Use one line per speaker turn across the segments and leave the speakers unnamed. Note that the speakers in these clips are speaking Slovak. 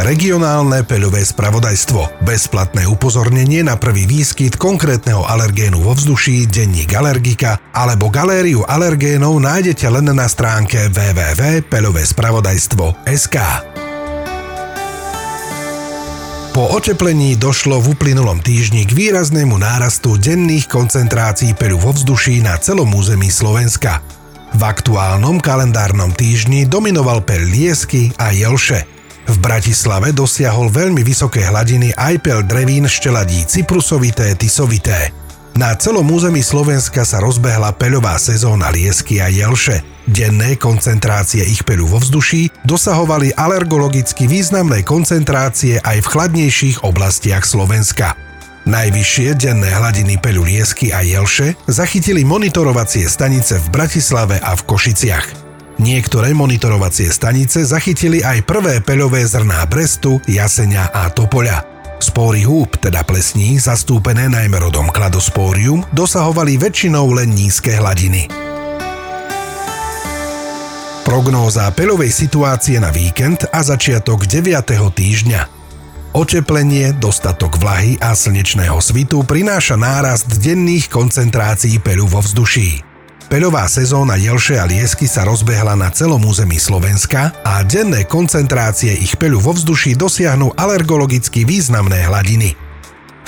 Regionálne peľové spravodajstvo. Bezplatné upozornenie na prvý výskyt konkrétneho alergénu vo vzduší, denník alergika alebo galériu alergénov nájdete len na stránke www.peľovespravodajstvo.sk. Po oteplení došlo v uplynulom týždni k výraznému nárastu denných koncentrácií peľu vo vzduší na celom území Slovenska. V aktuálnom kalendárnom týždni dominoval peľ liesky a jelše – v Bratislave dosiahol veľmi vysoké hladiny aj pel drevín šteladí cyprusovité, tisovité. Na celom území Slovenska sa rozbehla peľová sezóna liesky a jelše. Denné koncentrácie ich peľu vo vzduší dosahovali alergologicky významné koncentrácie aj v chladnejších oblastiach Slovenska. Najvyššie denné hladiny peľu liesky a jelše zachytili monitorovacie stanice v Bratislave a v Košiciach. Niektoré monitorovacie stanice zachytili aj prvé peľové zrná brestu, jasenia a topoľa. Spóry húb, teda plesní, zastúpené najmä rodom kladospórium, dosahovali väčšinou len nízke hladiny. Prognóza peľovej situácie na víkend a začiatok 9. týždňa. Oteplenie, dostatok vlahy a slnečného svitu prináša nárast denných koncentrácií peľu vo vzduší. Peľová sezóna jelše a liesky sa rozbehla na celom území Slovenska a denné koncentrácie ich peľu vo vzduší dosiahnu alergologicky významné hladiny.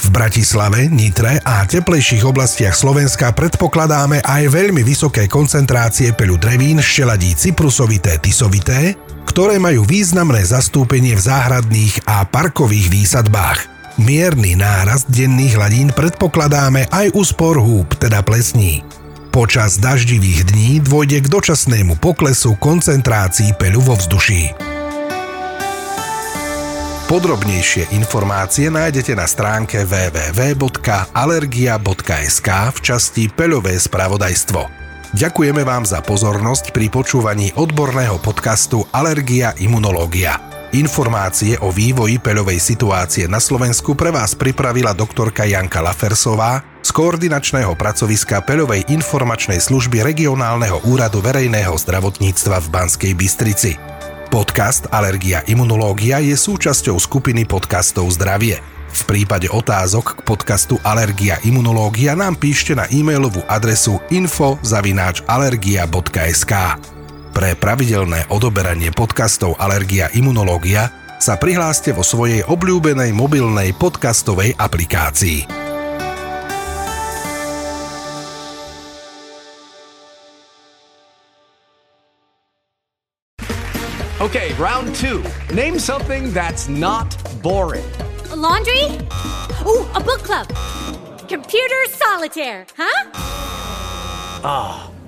V Bratislave, Nitre a teplejších oblastiach Slovenska predpokladáme aj veľmi vysoké koncentrácie peľu drevín šteladí cyprusovité tisovité, ktoré majú významné zastúpenie v záhradných a parkových výsadbách. Mierny nárast denných hladín predpokladáme aj u spor húb, teda plesní. Počas daždivých dní dôjde k dočasnému poklesu koncentrácií peľu vo vzduší. Podrobnejšie informácie nájdete na stránke www.alergia.sk v časti Peľové spravodajstvo. Ďakujeme vám za pozornosť pri počúvaní odborného podcastu Alergia imunológia. Informácie o vývoji peľovej situácie na Slovensku pre vás pripravila doktorka Janka Lafersová z koordinačného pracoviska Peľovej informačnej služby regionálneho úradu verejného zdravotníctva v Banskej Bystrici. Podcast Alergia imunológia je súčasťou skupiny podcastov Zdravie. V prípade otázok k podcastu Alergia imunológia nám píšte na e-mailovú adresu info.alergia.sk. Pre pravidelné odoberanie podcastov Alergia Imunológia sa prihláste vo svojej obľúbenej mobilnej podcastovej aplikácii.
Okay, round two. Name something that's not boring.
A laundry? Ooh, a book club. Computer solitaire, huh?